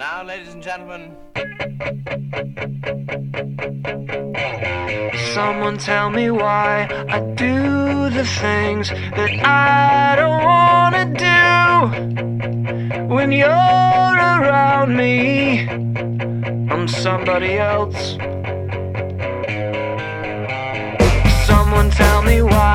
Now, ladies and gentlemen. Someone tell me why I do the things that I don't wanna do. When you're around me, I'm somebody else. Someone tell me why